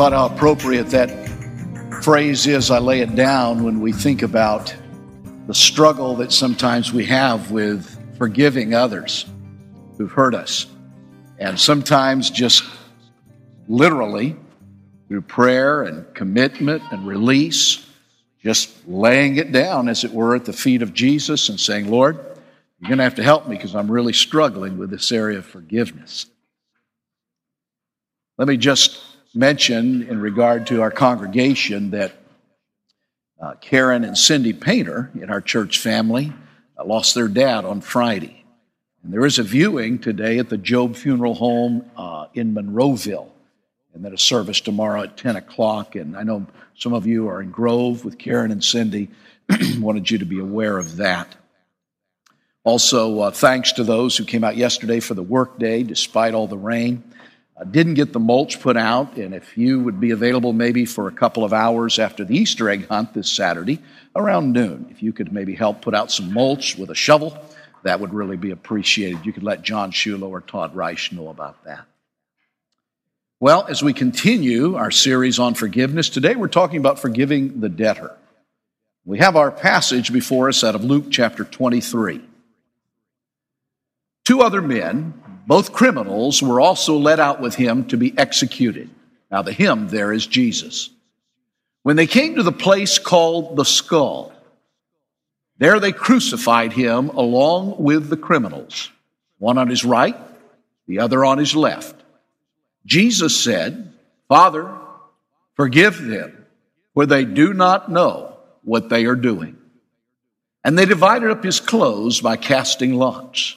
thought how appropriate that phrase is. I lay it down when we think about the struggle that sometimes we have with forgiving others who've hurt us. And sometimes just literally through prayer and commitment and release, just laying it down, as it were, at the feet of Jesus and saying, Lord, you're going to have to help me because I'm really struggling with this area of forgiveness. Let me just mention in regard to our congregation that uh, Karen and Cindy Painter in our church family uh, lost their dad on Friday. And there is a viewing today at the Job Funeral Home uh, in Monroeville, and then a service tomorrow at 10 o'clock. And I know some of you are in Grove with Karen and Cindy. Wanted you to be aware of that. Also, uh, thanks to those who came out yesterday for the workday despite all the rain. Didn't get the mulch put out, and if you would be available maybe for a couple of hours after the Easter egg hunt this Saturday around noon, if you could maybe help put out some mulch with a shovel, that would really be appreciated. You could let John Shulo or Todd Reich know about that. Well, as we continue our series on forgiveness, today we're talking about forgiving the debtor. We have our passage before us out of Luke chapter 23. Two other men, both criminals, were also led out with him to be executed. Now, the him there is Jesus. When they came to the place called the skull, there they crucified him along with the criminals, one on his right, the other on his left. Jesus said, Father, forgive them, for they do not know what they are doing. And they divided up his clothes by casting lots.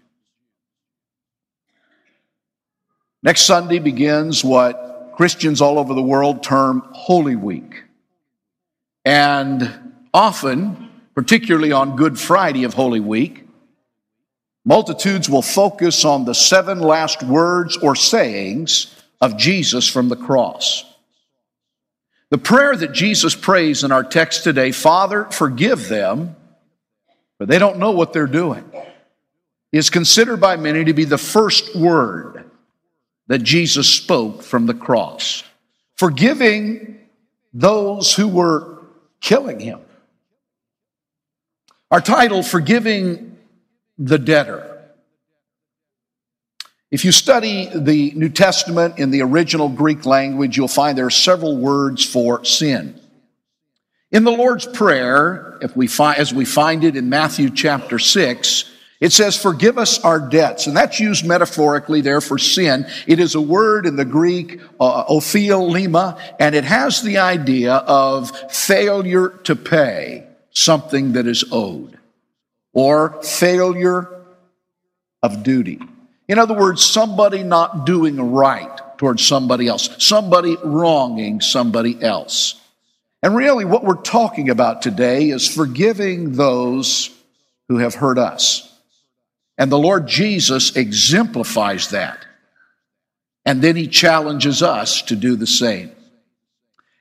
Next Sunday begins what Christians all over the world term Holy Week. And often, particularly on Good Friday of Holy Week, multitudes will focus on the seven last words or sayings of Jesus from the cross. The prayer that Jesus prays in our text today, Father, forgive them, for they don't know what they're doing, is considered by many to be the first word that Jesus spoke from the cross, forgiving those who were killing him. Our title, Forgiving the Debtor. If you study the New Testament in the original Greek language, you'll find there are several words for sin. In the Lord's Prayer, if we find, as we find it in Matthew chapter 6, it says, forgive us our debts. And that's used metaphorically there for sin. It is a word in the Greek, uh, opheilema, and it has the idea of failure to pay something that is owed or failure of duty. In other words, somebody not doing right towards somebody else, somebody wronging somebody else. And really, what we're talking about today is forgiving those who have hurt us. And the Lord Jesus exemplifies that. And then he challenges us to do the same.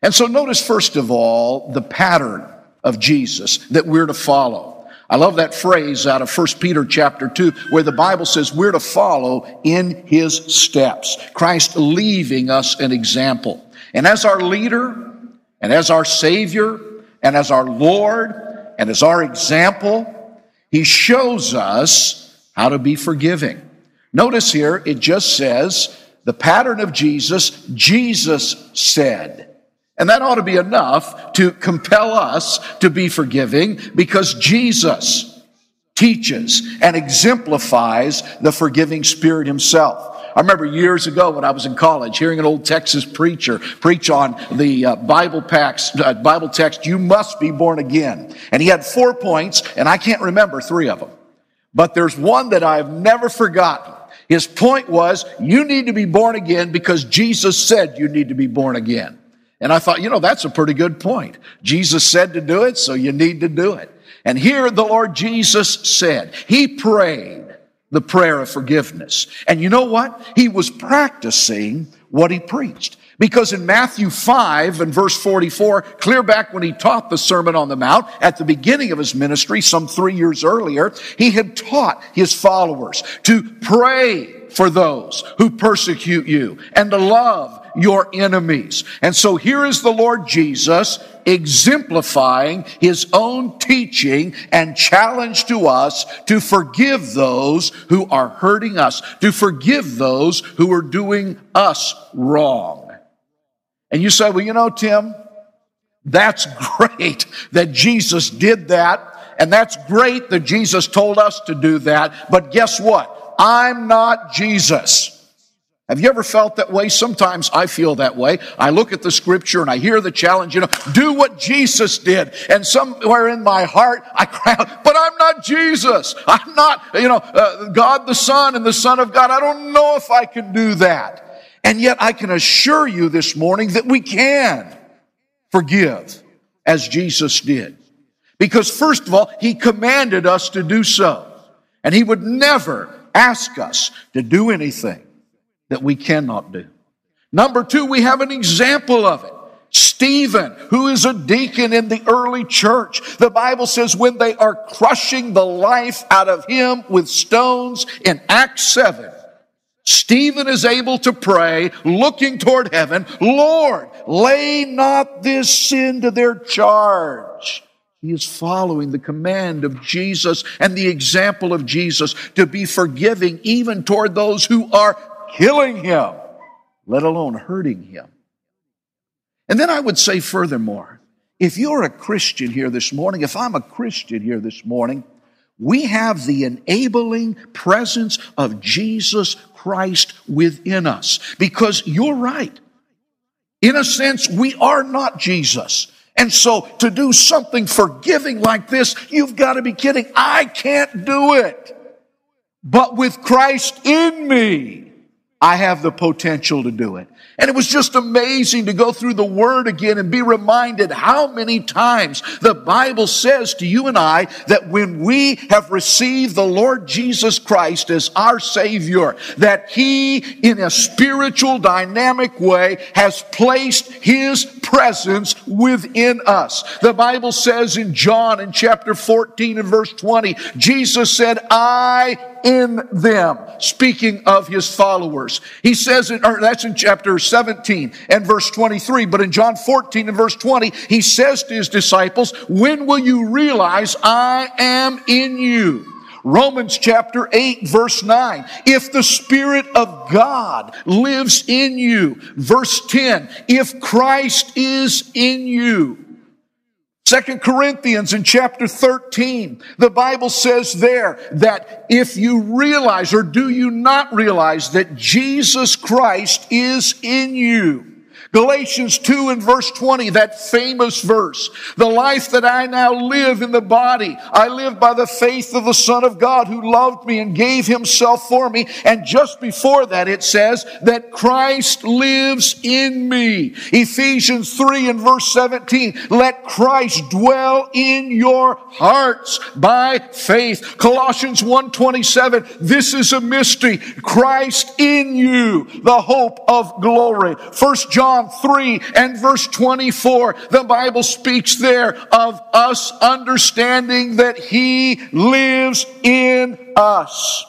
And so notice, first of all, the pattern of Jesus that we're to follow. I love that phrase out of 1 Peter chapter 2 where the Bible says we're to follow in his steps. Christ leaving us an example. And as our leader and as our savior and as our Lord and as our example, he shows us how to be forgiving. Notice here, it just says the pattern of Jesus, Jesus said. And that ought to be enough to compel us to be forgiving because Jesus teaches and exemplifies the forgiving spirit himself. I remember years ago when I was in college hearing an old Texas preacher preach on the uh, Bible, packs, uh, Bible text, you must be born again. And he had four points, and I can't remember three of them. But there's one that I've never forgotten. His point was, you need to be born again because Jesus said you need to be born again. And I thought, you know, that's a pretty good point. Jesus said to do it, so you need to do it. And here the Lord Jesus said, He prayed the prayer of forgiveness. And you know what? He was practicing what He preached. Because in Matthew 5 and verse 44, clear back when he taught the Sermon on the Mount at the beginning of his ministry, some three years earlier, he had taught his followers to pray for those who persecute you and to love your enemies. And so here is the Lord Jesus exemplifying his own teaching and challenge to us to forgive those who are hurting us, to forgive those who are doing us wrong. And you say, well, you know, Tim, that's great that Jesus did that. And that's great that Jesus told us to do that. But guess what? I'm not Jesus. Have you ever felt that way? Sometimes I feel that way. I look at the scripture and I hear the challenge, you know, do what Jesus did. And somewhere in my heart, I cry out, but I'm not Jesus. I'm not, you know, uh, God the Son and the Son of God. I don't know if I can do that. And yet I can assure you this morning that we can forgive as Jesus did. Because first of all, He commanded us to do so. And He would never ask us to do anything that we cannot do. Number two, we have an example of it. Stephen, who is a deacon in the early church. The Bible says when they are crushing the life out of him with stones in Acts 7, Stephen is able to pray, looking toward heaven, Lord, lay not this sin to their charge. He is following the command of Jesus and the example of Jesus to be forgiving even toward those who are killing him, let alone hurting him. And then I would say furthermore, if you're a Christian here this morning, if I'm a Christian here this morning, we have the enabling presence of Jesus Christ within us. Because you're right. In a sense, we are not Jesus. And so to do something forgiving like this, you've got to be kidding. I can't do it. But with Christ in me, I have the potential to do it. And it was just amazing to go through the Word again and be reminded how many times the Bible says to you and I that when we have received the Lord Jesus Christ as our Savior, that He, in a spiritual, dynamic way, has placed His presence within us. The Bible says in John in chapter 14 and verse 20, Jesus said, I in them, speaking of his followers. He says, in, or that's in chapter 17 and verse 23, but in John 14 and verse 20, he says to his disciples, When will you realize I am in you? Romans chapter 8 verse 9. If the Spirit of God lives in you. Verse 10. If Christ is in you. Second Corinthians in chapter 13, the Bible says there that if you realize or do you not realize that Jesus Christ is in you, Galatians 2 and verse 20, that famous verse. The life that I now live in the body, I live by the faith of the Son of God who loved me and gave himself for me. And just before that, it says that Christ lives in me. Ephesians 3 and verse 17, let Christ dwell in your hearts by faith. Colossians 1 27, this is a mystery. Christ in you, the hope of glory. First John John 3 and verse 24, the Bible speaks there of us understanding that He lives in us.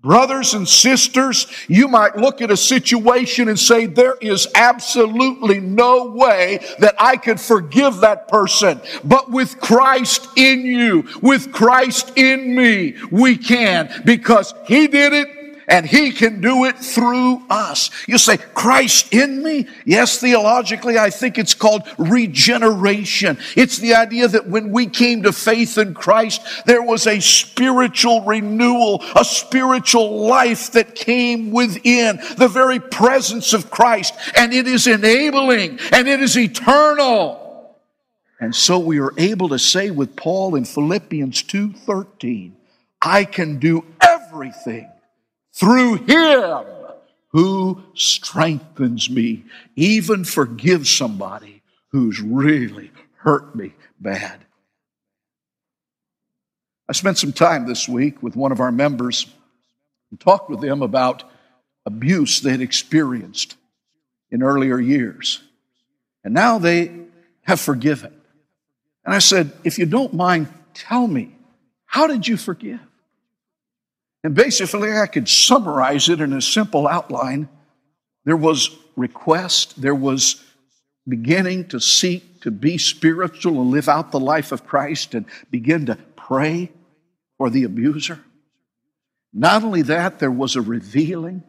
Brothers and sisters, you might look at a situation and say, there is absolutely no way that I could forgive that person. But with Christ in you, with Christ in me, we can because He did it and He can do it through us. You say, Christ in me? Yes, theologically, I think it's called regeneration. It's the idea that when we came to faith in Christ, there was a spiritual renewal, a spiritual life that came within the very presence of Christ, and it is enabling and it is eternal. And so we are able to say with Paul in Philippians 2:13, I can do everything through him who strengthens me, even forgive somebody who's really hurt me bad. I spent some time this week with one of our members and talked with them about abuse they had experienced in earlier years. And now they have forgiven. And I said, if you don't mind, tell me, how did you forgive? And basically, I could summarize it in a simple outline. There was request, there was beginning to seek to be spiritual and live out the life of Christ and begin to pray for the abuser. Not only that, there was a revealing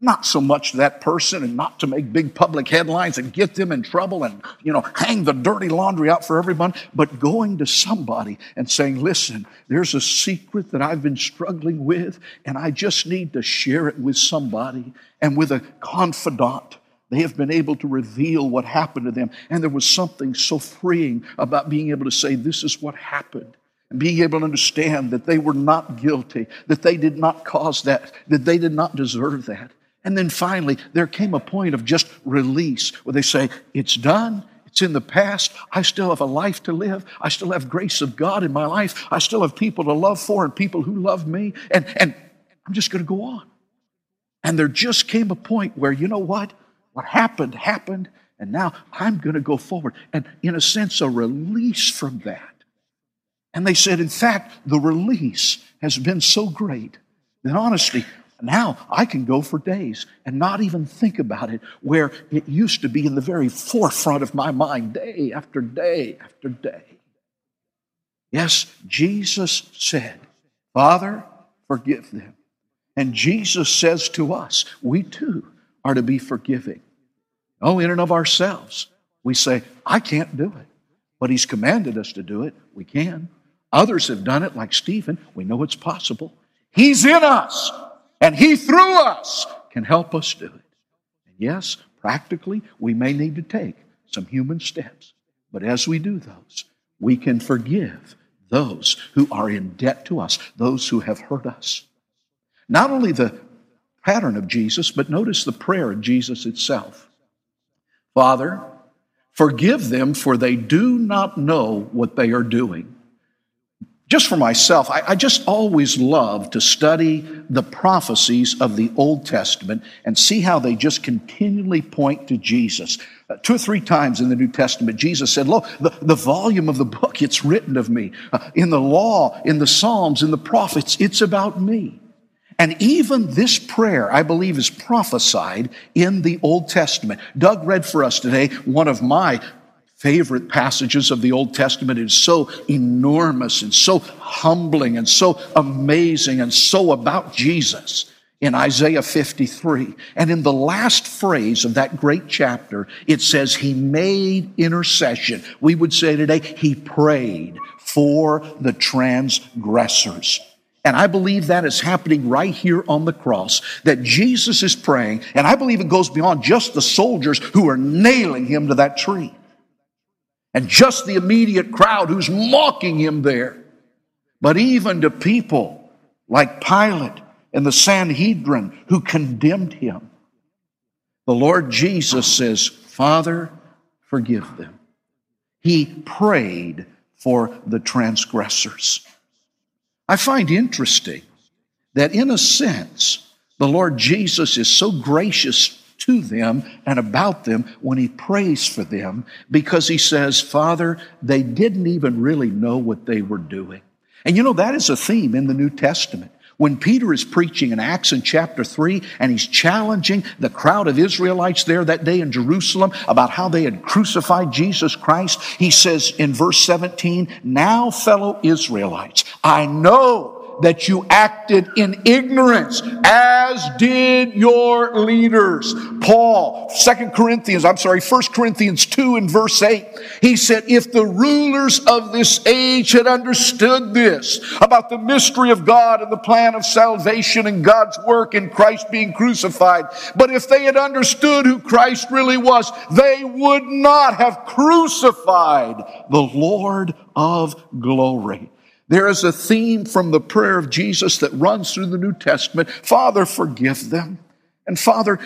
not so much that person and not to make big public headlines and get them in trouble and, you know, hang the dirty laundry out for everyone, but going to somebody and saying, listen, there's a secret that I've been struggling with and I just need to share it with somebody and with a confidant. They have been able to reveal what happened to them. And there was something so freeing about being able to say, this is what happened and being able to understand that they were not guilty, that they did not cause that, that they did not deserve that. And then finally, there came a point of just release where they say, It's done. It's in the past. I still have a life to live. I still have grace of God in my life. I still have people to love for and people who love me. And, and I'm just going to go on. And there just came a point where, you know what? What happened, happened. And now I'm going to go forward. And in a sense, a release from that. And they said, in fact, the release has been so great that honestly, now I can go for days and not even think about it, where it used to be in the very forefront of my mind, day after day after day. Yes, Jesus said, Father, forgive them. And Jesus says to us, we too are to be forgiving. Oh, in and of ourselves, we say, I can't do it. But He's commanded us to do it. We can. Others have done it, like Stephen. We know it's possible. He's in us. And He through us can help us do it. And yes, practically, we may need to take some human steps. But as we do those, we can forgive those who are in debt to us, those who have hurt us. Not only the pattern of Jesus, but notice the prayer of Jesus itself. Father, forgive them, for they do not know what they are doing just for myself, I, I, just always love to study the prophecies of the Old Testament and see how they just continually point to Jesus. Uh, two or three times in the New Testament, Jesus said, Look, the, the volume of the book, it's written of me. Uh, in the law, in the Psalms, in the prophets, it's about me. And even this prayer, I believe, is prophesied in the Old Testament. Doug read for us today one of my favorite passages of the Old Testament. Is so enormous and so humbling and so amazing and so about Jesus in Isaiah 53. And in the last phrase of that great chapter, it says, He made intercession. We would say today, He prayed for the transgressors. And I believe that is happening right here on the cross, that Jesus is praying. And I believe it goes beyond just the soldiers who are nailing him to that tree and just the immediate crowd who's mocking him there, but even to people like Pilate and the Sanhedrin who condemned him. The Lord Jesus says, Father, forgive them. He prayed for the transgressors. I find interesting that in a sense, the Lord Jesus is so gracious to them and about them when he prays for them because he says, Father, they didn't even really know what they were doing. And you know, that is a theme in the New Testament. When Peter is preaching in Acts in chapter 3 and he's challenging the crowd of Israelites there that day in Jerusalem about how they had crucified Jesus Christ, he says in verse 17, Now, fellow Israelites, I know that you acted in ignorance, as did your leaders. Paul, Second Corinthians, I'm sorry, First Corinthians 2 and verse 8, he said, if the rulers of this age had understood this about the mystery of God and the plan of salvation and God's work in Christ being crucified, but if they had understood who Christ really was, they would not have crucified the Lord of glory. There is a theme from the prayer of Jesus that runs through the New Testament Father, forgive them. And Father,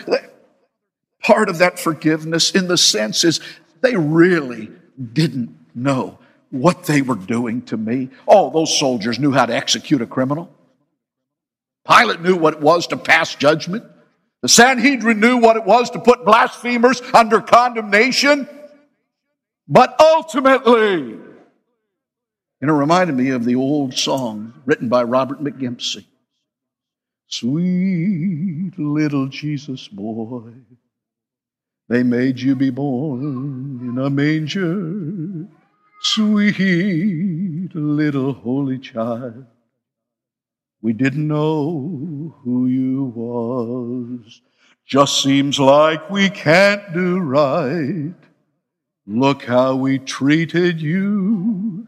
part of that forgiveness in the sense is they really didn't know what they were doing to me. Oh, those soldiers knew how to execute a criminal. Pilate knew what it was to pass judgment. The Sanhedrin knew what it was to put blasphemers under condemnation. But ultimately, and it reminded me of the old song written by Robert MacGimsey. Sweet little Jesus boy, they made you be born in a manger. Sweet little holy child, we didn't know who you was. Just seems like we can't do right. Look how we treated you.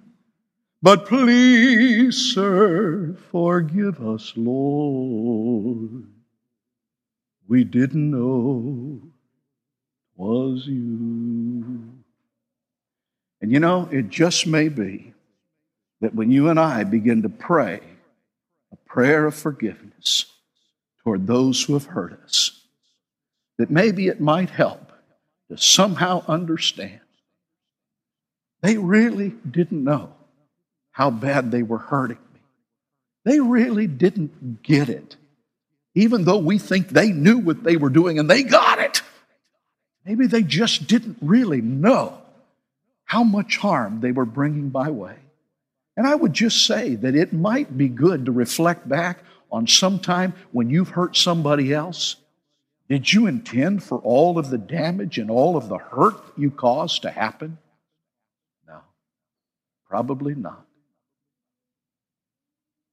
But please, sir, forgive us, Lord. We didn't know was you. And you know, it just may be that when you and I begin to pray a prayer of forgiveness toward those who have hurt us, that maybe it might help to somehow understand they really didn't know how bad they were hurting me. They really didn't get it. Even though we think they knew what they were doing and they got it, maybe they just didn't really know how much harm they were bringing my way. And I would just say that it might be good to reflect back on some time when you've hurt somebody else. Did you intend for all of the damage and all of the hurt you caused to happen? No, probably not.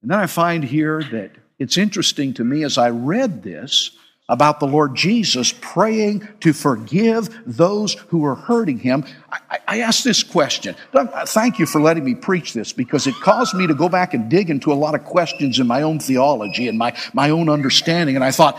And then I find here that it's interesting to me as I read this about the Lord Jesus praying to forgive those who are hurting him. I, I asked this question. Uh, thank you for letting me preach this because it caused me to go back and dig into a lot of questions in my own theology and my, my own understanding. And I thought,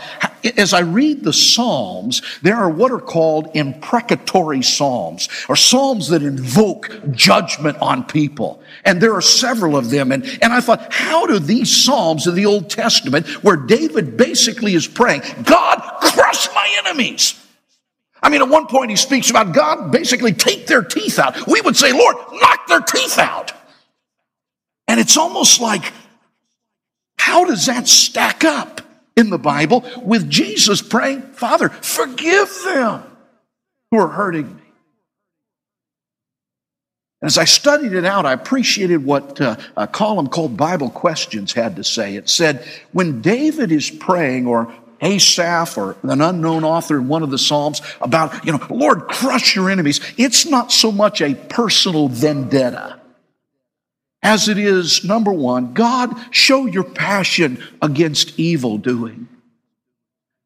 as I read the Psalms, there are what are called imprecatory Psalms, or Psalms that invoke judgment on people. And there are several of them. And, and I thought, how do these Psalms of the Old Testament, where David basically is praying, God, crush my enemies. I mean, at one point he speaks about God basically take their teeth out. We would say, Lord, knock their teeth out. And it's almost like, how does that stack up in the Bible with Jesus praying, Father, forgive them who are hurting me? As I studied it out, I appreciated what uh, a column called Bible Questions had to say. It said, when David is praying, or Asaph, or an unknown author in one of the Psalms, about, you know, Lord, crush your enemies, it's not so much a personal vendetta as it is, number one, God, show your passion against evil doing.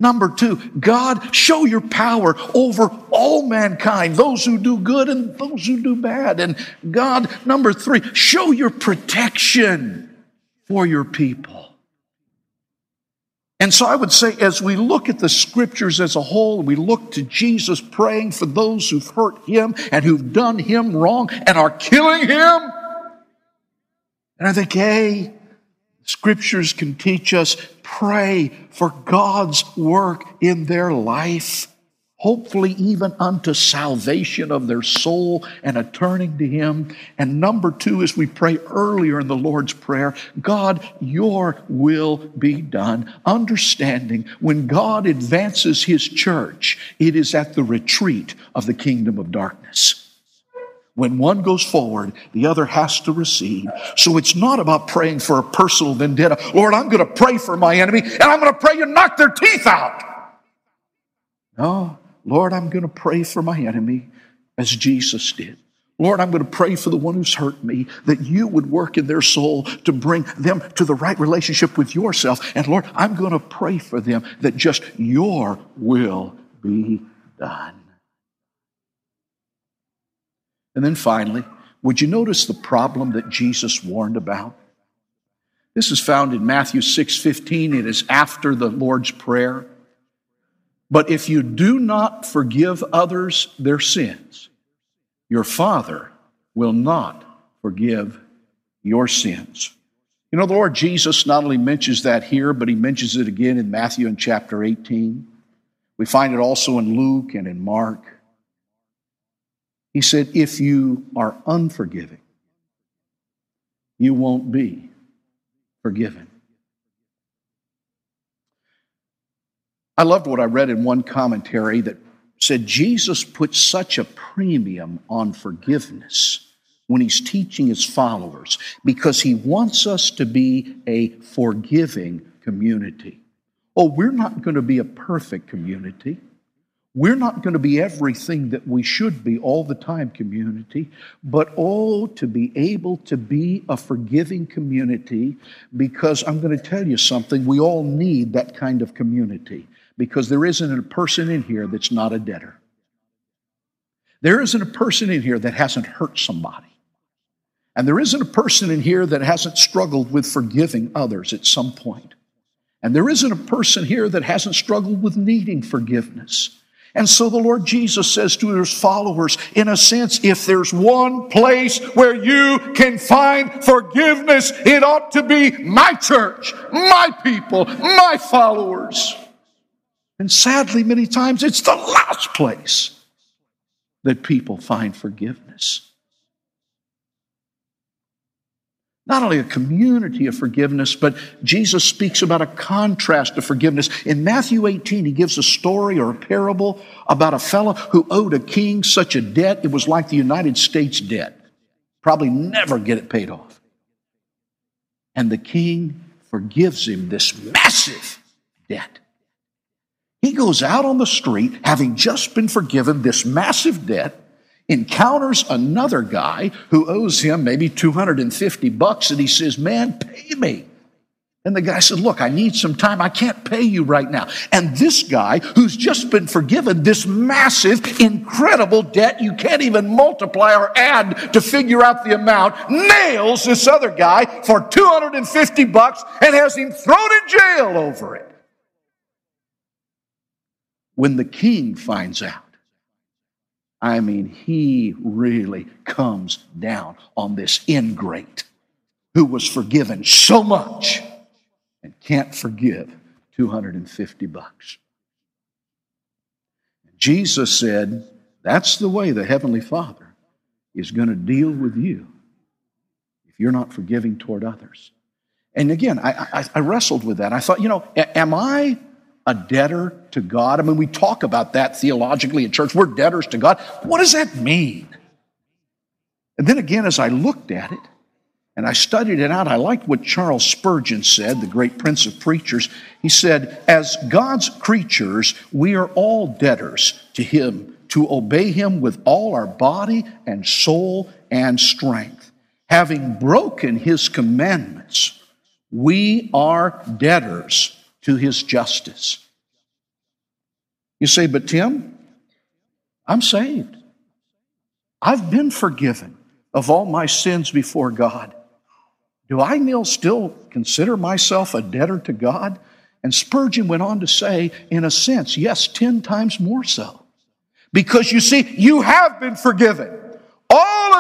Number two, God, show your power over all mankind, those who do good and those who do bad. And God, number three, show your protection for your people. And so I would say, as we look at the scriptures as a whole, we look to Jesus praying for those who've hurt him and who've done him wrong and are killing him. And I think, hey, scriptures can teach us pray for God's work in their life, hopefully even unto salvation of their soul and a turning to Him. And number two, as we pray earlier in the Lord's Prayer, God, your will be done. Understanding when God advances His church, it is at the retreat of the kingdom of darkness. When one goes forward, the other has to recede. So it's not about praying for a personal vendetta. Lord, I'm going to pray for my enemy and I'm going to pray you knock their teeth out. No, Lord, I'm going to pray for my enemy as Jesus did. Lord, I'm going to pray for the one who's hurt me, that you would work in their soul to bring them to the right relationship with yourself. And Lord, I'm going to pray for them that just your will be done. And then finally, would you notice the problem that Jesus warned about? This is found in Matthew 6:15. It is after the Lord's Prayer. But if you do not forgive others their sins, your Father will not forgive your sins. You know, the Lord Jesus not only mentions that here, but he mentions it again in Matthew in chapter 18. We find it also in Luke and in Mark. He said, If you are unforgiving, you won't be forgiven. I loved what I read in one commentary that said Jesus put such a premium on forgiveness when he's teaching his followers because he wants us to be a forgiving community. Oh, we're not going to be a perfect community. We're not going to be everything that we should be all the time, community, but oh, to be able to be a forgiving community because I'm going to tell you something, we all need that kind of community because there isn't a person in here that's not a debtor. There isn't a person in here that hasn't hurt somebody. And there isn't a person in here that hasn't struggled with forgiving others at some point. And there isn't a person here that hasn't struggled with needing forgiveness. And so the Lord Jesus says to his followers, in a sense, if there's one place where you can find forgiveness, it ought to be my church, my people, my followers. And sadly, many times it's the last place that people find forgiveness. Not only a community of forgiveness, but Jesus speaks about a contrast of forgiveness. In Matthew 18, he gives a story or a parable about a fellow who owed a king such a debt, it was like the United States debt. Probably never get it paid off. And the king forgives him this massive debt. He goes out on the street, having just been forgiven this massive debt, encounters another guy who owes him maybe 250 bucks and he says, Man, pay me. And the guy said, Look, I need some time. I can't pay you right now. And this guy, who's just been forgiven this massive, incredible debt you can't even multiply or add to figure out the amount, nails this other guy for 250 bucks and has him thrown in jail over it. When the king finds out, I mean, he really comes down on this ingrate who was forgiven so much and can't forgive 250 bucks. Jesus said, That's the way the Heavenly Father is going to deal with you if you're not forgiving toward others. And again, I, I, I wrestled with that. I thought, you know, am I a debtor to God? I mean, we talk about that theologically in church. We're debtors to God. What does that mean? And then again, as I looked at it and I studied it out, I liked what Charles Spurgeon said, the great prince of preachers. He said, As God's creatures, we are all debtors to Him to obey Him with all our body and soul and strength. Having broken His commandments, we are debtors to his justice. You say, but Tim, I'm saved. I've been forgiven of all my sins before God. Do I still consider myself a debtor to God? And Spurgeon went on to say, in a sense, yes, 10 times more so. Because you see, you have been forgiven.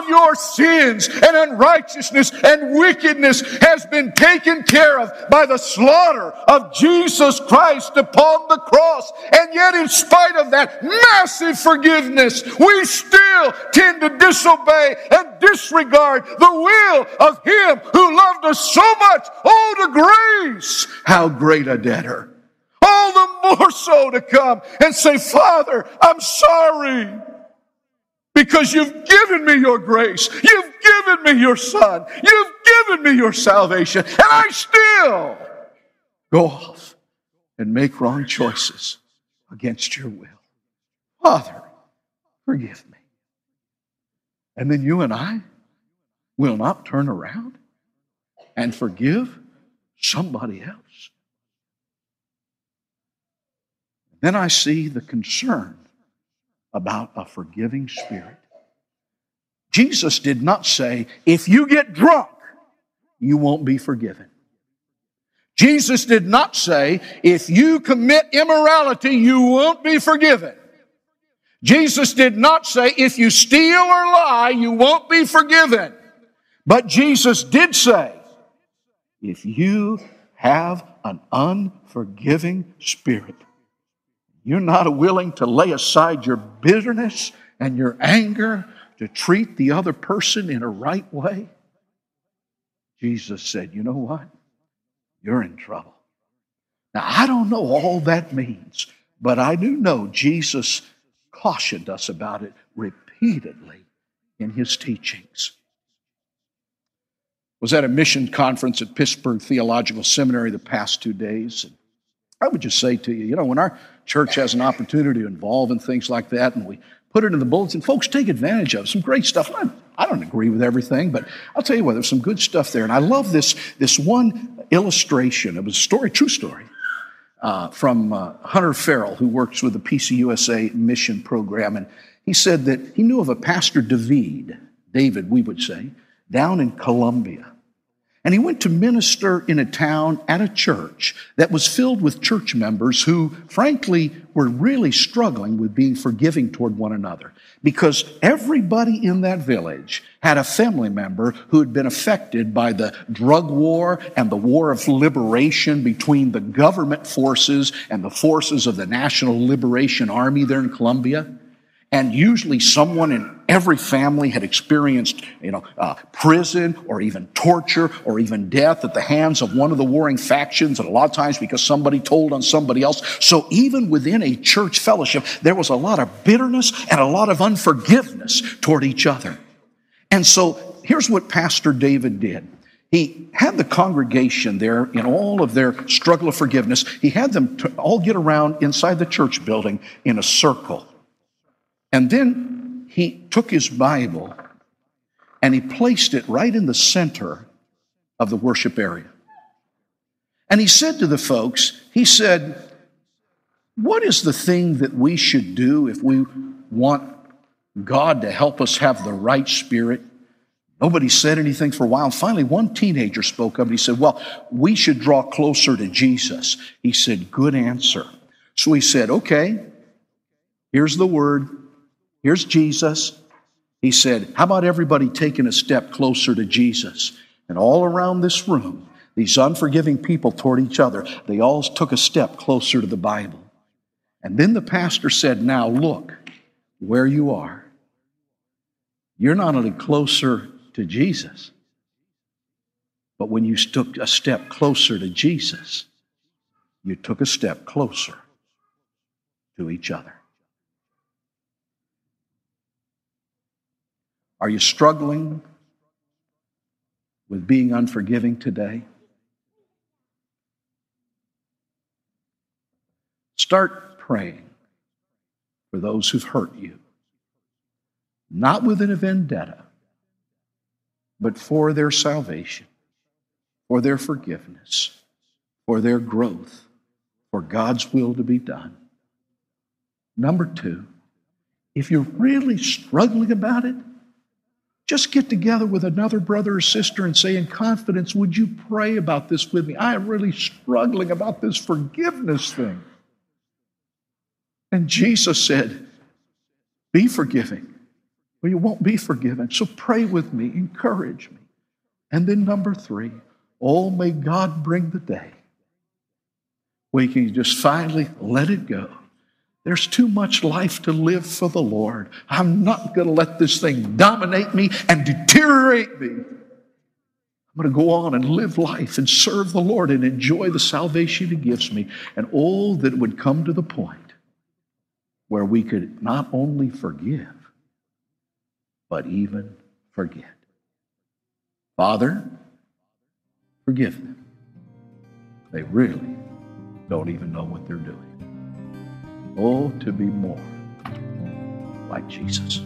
Your sins and unrighteousness and wickedness has been taken care of by the slaughter of Jesus Christ upon the cross. And yet, in spite of that massive forgiveness, we still tend to disobey and disregard the will of Him who loved us so much. Oh, the grace! How great a debtor! All the more so to come and say, Father, I'm sorry because you've given me your grace. You've given me your son. You've given me your salvation. And I still go off and make wrong choices against your will. Father, forgive me. And then you and I will not turn around and forgive somebody else. Then I see the concern about a forgiving spirit. Jesus did not say, if you get drunk, you won't be forgiven. Jesus did not say, if you commit immorality, you won't be forgiven. Jesus did not say, if you steal or lie, you won't be forgiven. But Jesus did say, if you have an unforgiving spirit, You're not willing to lay aside your bitterness and your anger to treat the other person in a right way. Jesus said, You know what? You're in trouble. Now, I don't know all that means, but I do know Jesus cautioned us about it repeatedly in his teachings. Was at a mission conference at Pittsburgh Theological Seminary the past two days. And I would just say to you, you know, when our church has an opportunity to involve in things like that and we put it in the bulletin, folks take advantage of some great stuff. I, I don't agree with everything, but I'll tell you what, there's some good stuff there. And I love this, this one illustration. It was a story, true story, uh, from uh, Hunter Farrell, who works with the PCUSA mission program. And he said that he knew of a pastor, David, David, we would say, down in Colombia. And he went to minister in a town at a church that was filled with church members who, frankly, were really struggling with being forgiving toward one another. Because everybody in that village had a family member who had been affected by the drug war and the war of liberation between the government forces and the forces of the National Liberation Army there in Colombia. And usually someone in every family had experienced, you know, uh, prison or even torture or even death at the hands of one of the warring factions, and a lot of times because somebody told on somebody else. So even within a church fellowship, there was a lot of bitterness and a lot of unforgiveness toward each other. And so here's what Pastor David did. He had the congregation there in all of their struggle of forgiveness. He had them all get around inside the church building in a circle. And then he took his Bible and he placed it right in the center of the worship area. And he said to the folks, he said, What is the thing that we should do if we want God to help us have the right spirit? Nobody said anything for a while. Finally, one teenager spoke up and he said, Well, we should draw closer to Jesus. He said, Good answer. So he said, Okay, here's the word. Here's Jesus. He said, How about everybody taking a step closer to Jesus? And all around this room, these unforgiving people toward each other, they all took a step closer to the Bible. And then the pastor said, Now look where you are. You're not only closer to Jesus, but when you took a step closer to Jesus, you took a step closer to each other. Are you struggling with being unforgiving today? Start praying for those who've hurt you, not within a vendetta, but for their salvation, for their forgiveness, for their growth, for God's will to be done. Number two, if you're really struggling about it, just get together with another brother or sister and say in confidence, Would you pray about this with me? I am really struggling about this forgiveness thing. And Jesus said, Be forgiving, or you won't be forgiven. So pray with me, encourage me. And then, number three, oh, may God bring the day where you can just finally let it go there's too much life to live for the Lord. I'm not going to let this thing dominate me and deteriorate me. I'm going to go on and live life and serve the Lord and enjoy the salvation He gives me. And all that would come to the point where we could not only forgive, but even forget. Father, forgive them. They really don't even know what they're doing. Oh, to be more like Jesus.